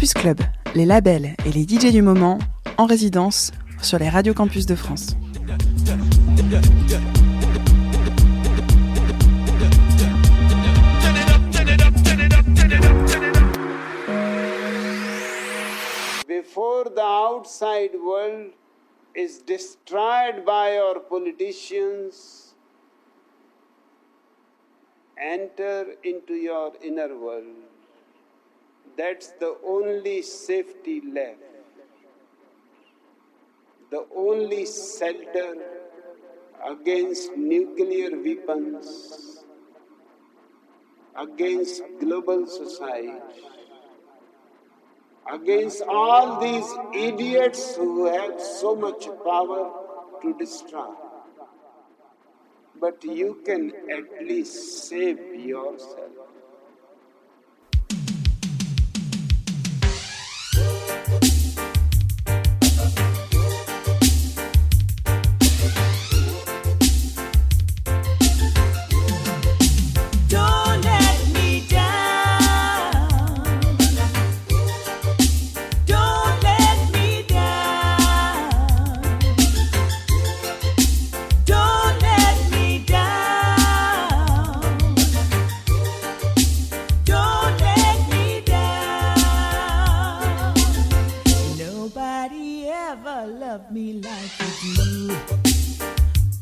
Campus Club, les labels et les DJ du moment en résidence sur les radios campus de France. Before the outside world is destroyed by our politicians, enter into your inner world. That's the only safety left, the only shelter against nuclear weapons, against global society, against all these idiots who have so much power to destroy. But you can at least save yourself. love me like you do.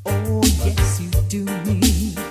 Oh, yes, you do me.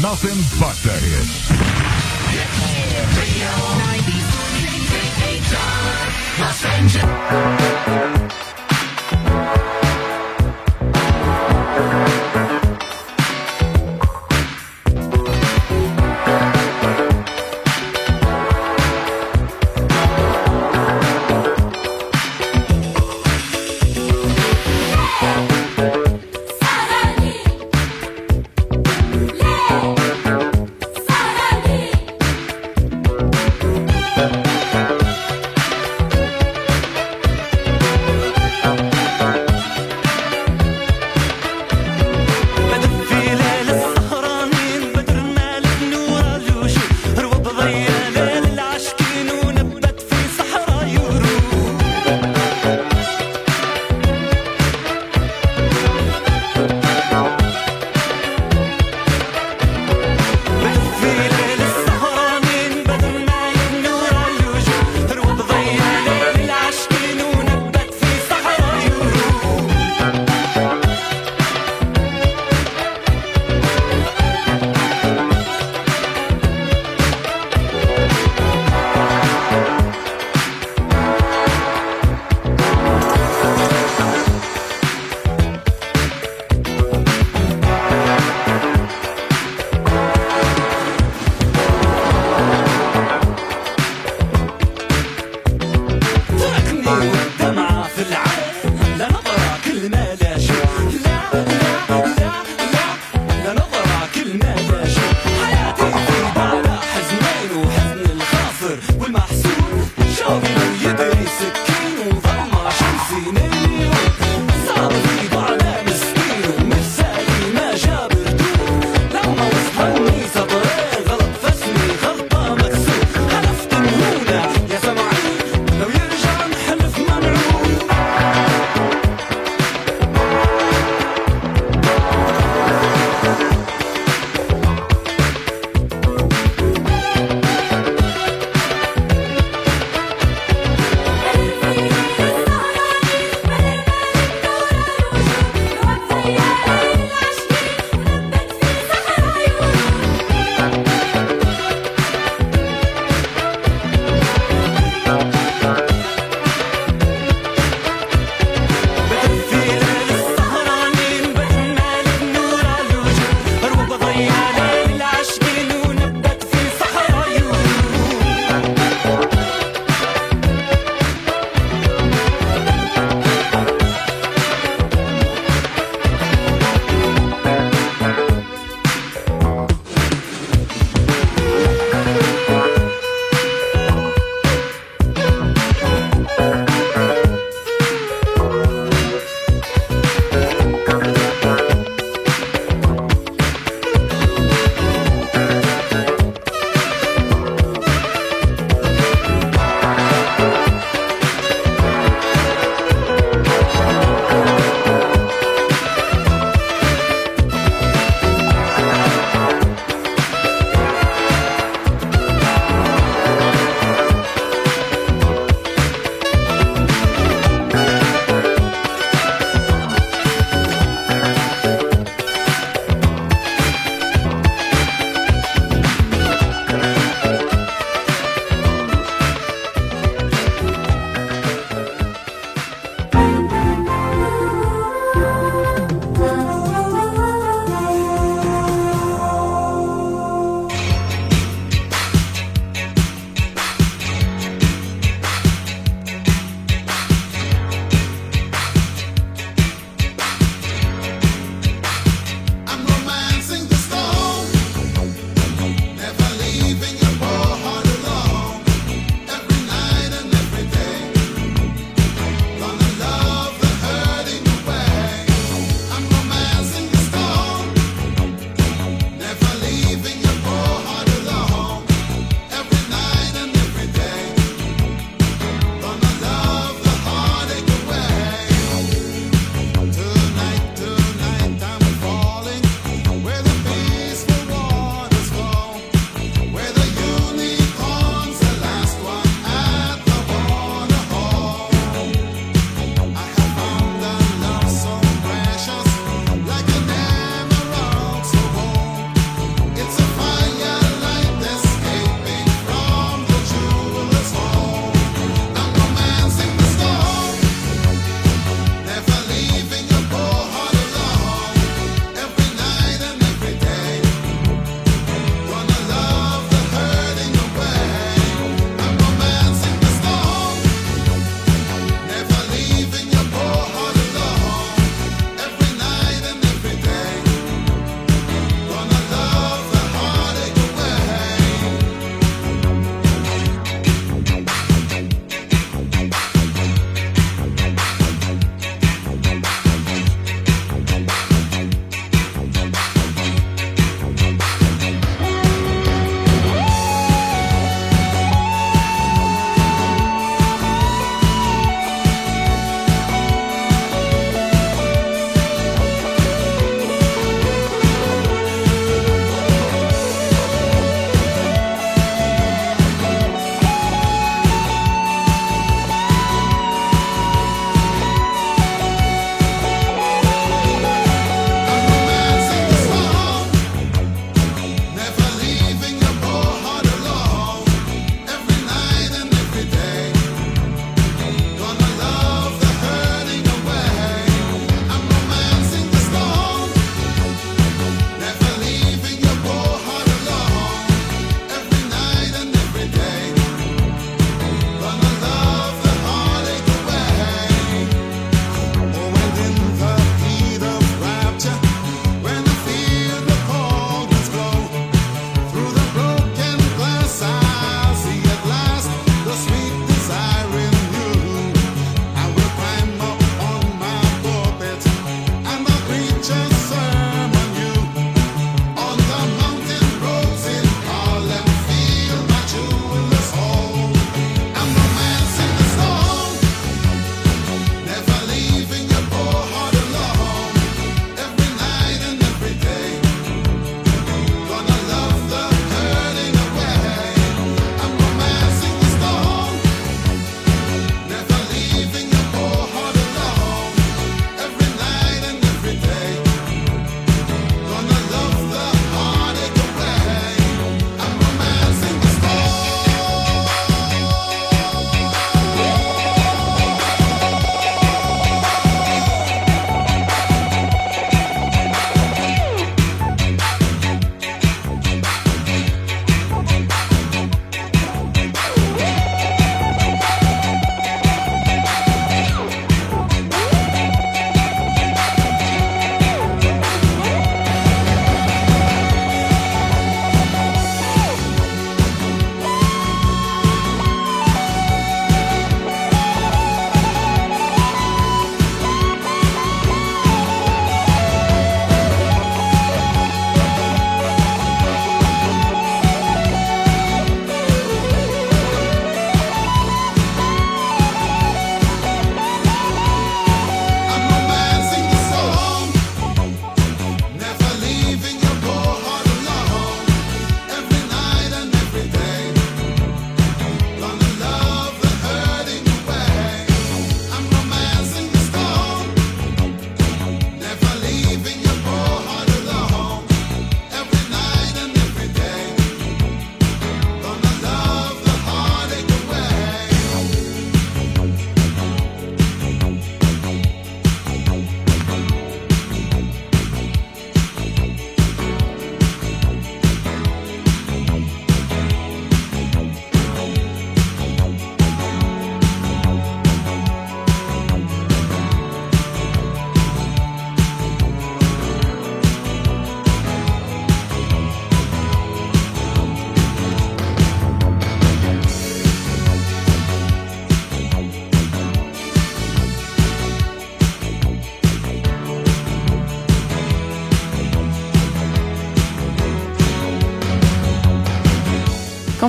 Nothing but the hits. Sarani, le, Sarani.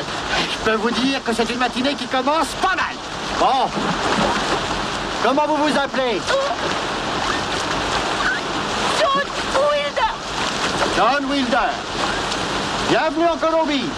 Je peux vous dire que c'est une matinée qui commence pas mal. Bon. Comment vous vous appelez? John Wilder. Bienvenue en Colombie.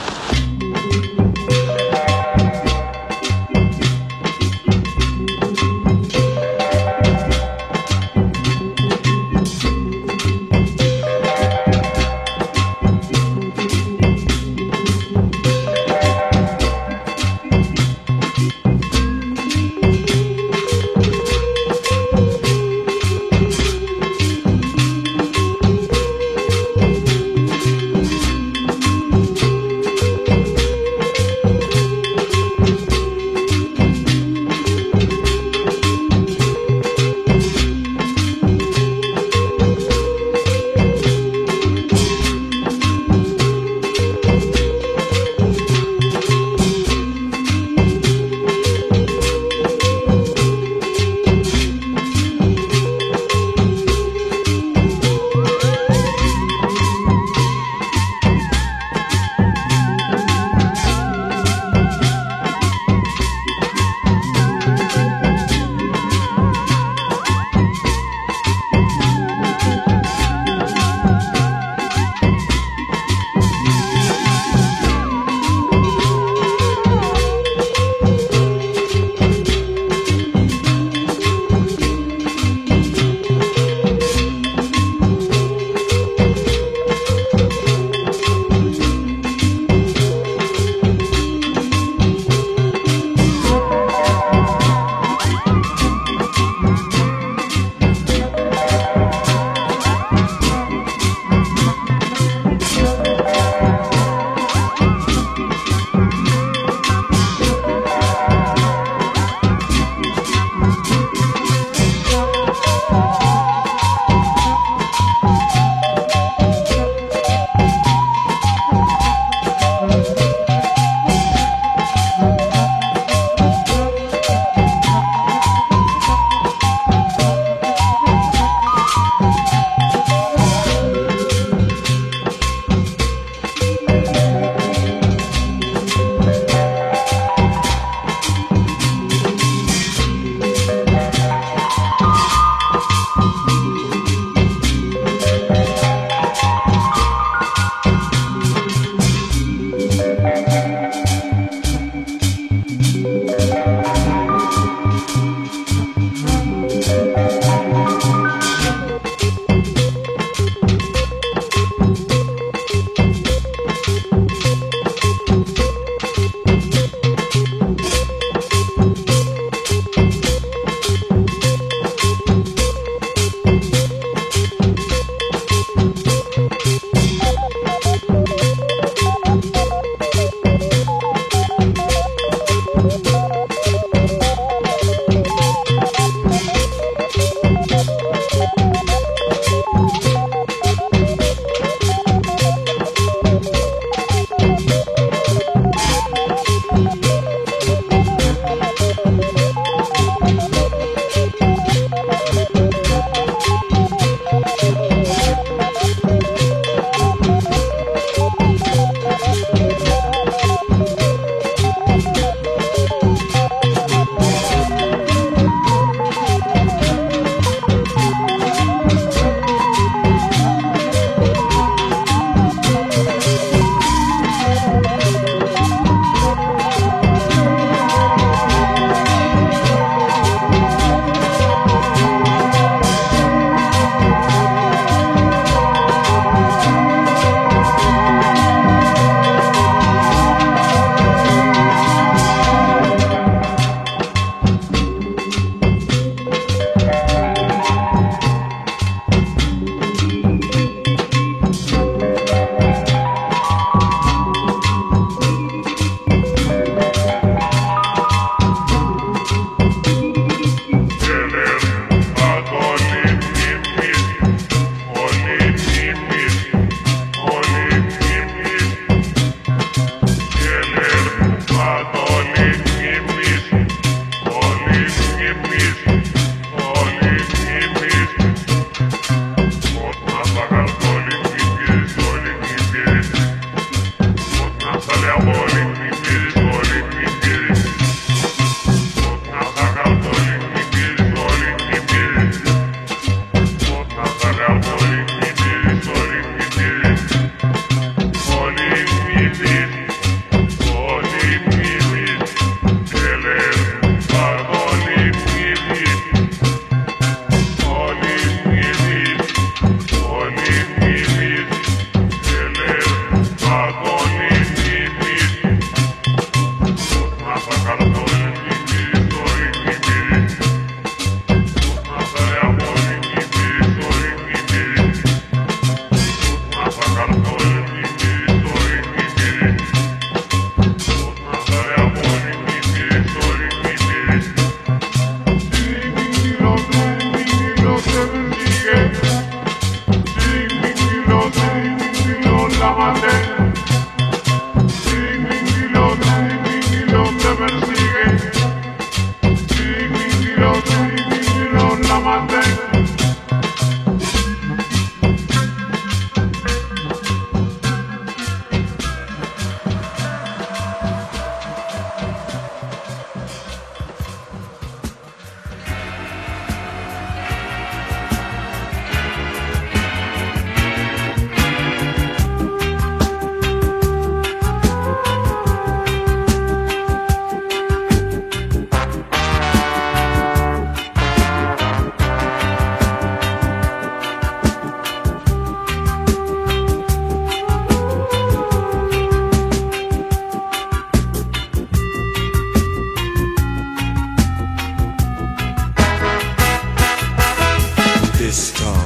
this time.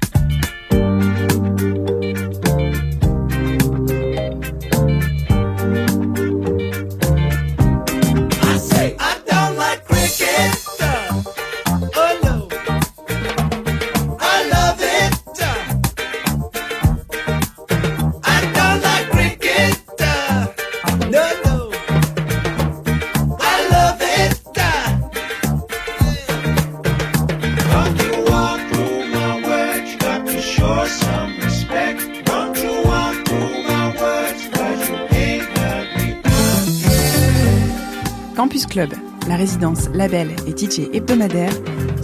Club, la résidence, label et DJ hebdomadaire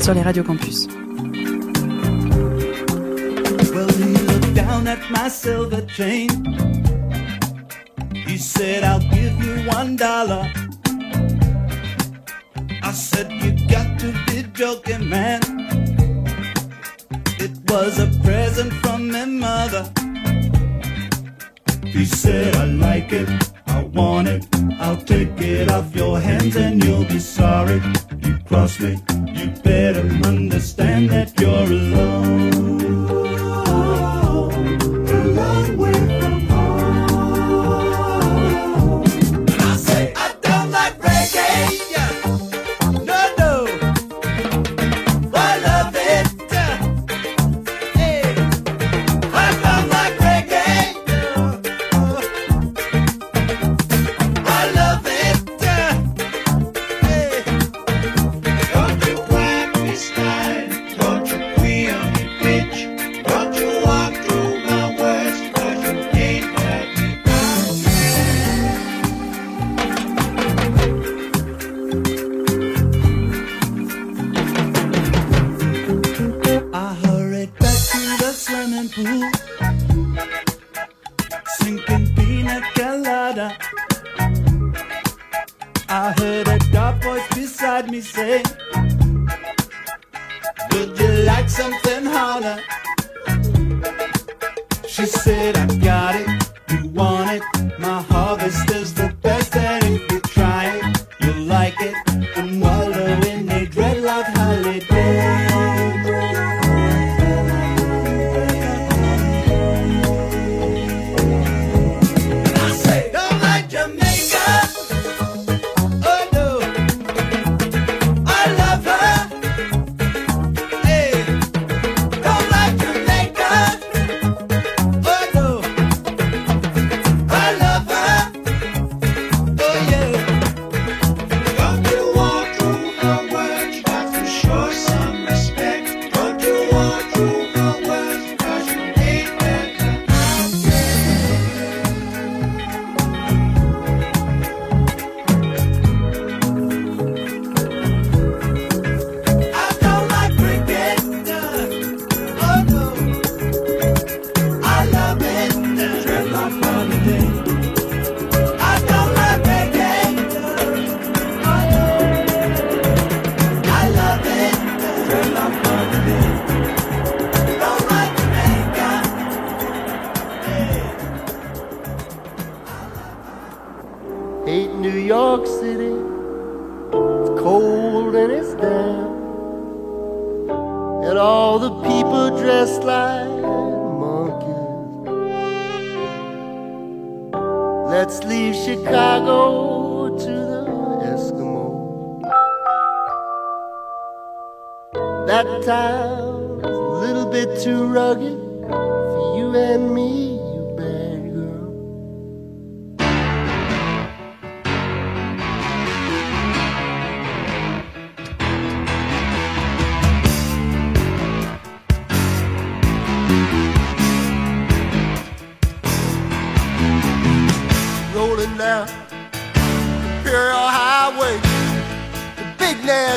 sur les radios campus. Well, he looked down at my silver chain. He said, I'll give you one dollar. I said, You got to be joking, man. It was a present from my mother. He said, I like it, I want it. I'll take it off your hands and you'll be sorry. You cross me, you better understand that you're alone.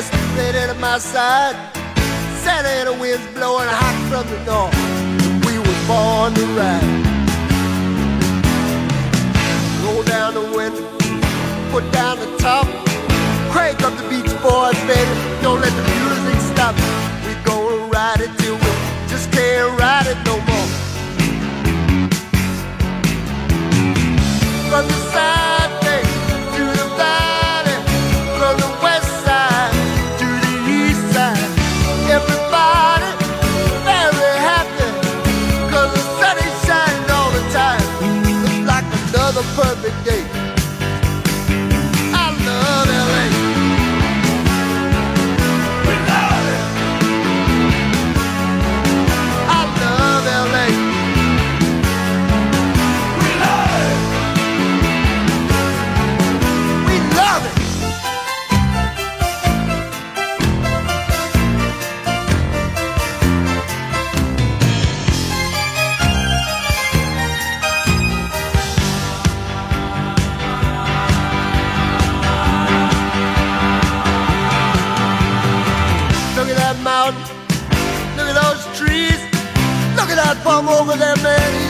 Nasty red at my side. Santa Ana winds blowing hot from the north. We were born to ride. Roll down the window, put down the top. Crank up the Beach Boys, baby. Don't let the music stop. We gonna ride it till we just can't ride it no more. Another over there, man.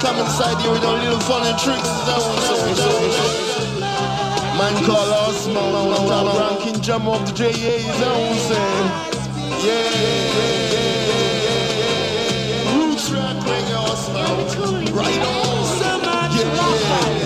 come inside here with a little funny tricks. Man call us, man, ranking jam of the JA, is that? Yeah, yeah. Roots rock. Right on. Yeah.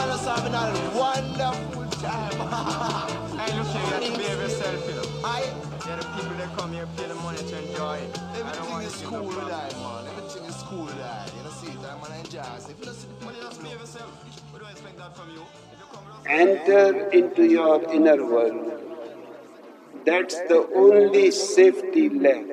people that come here pay the money to enjoy it. Everything is cool with man. Everything is cool with You know, see it, I'm gonna enjoy it. If you don't see the money, just yourself. We don't expect that from you. Enter into your inner world. That's the only safety left.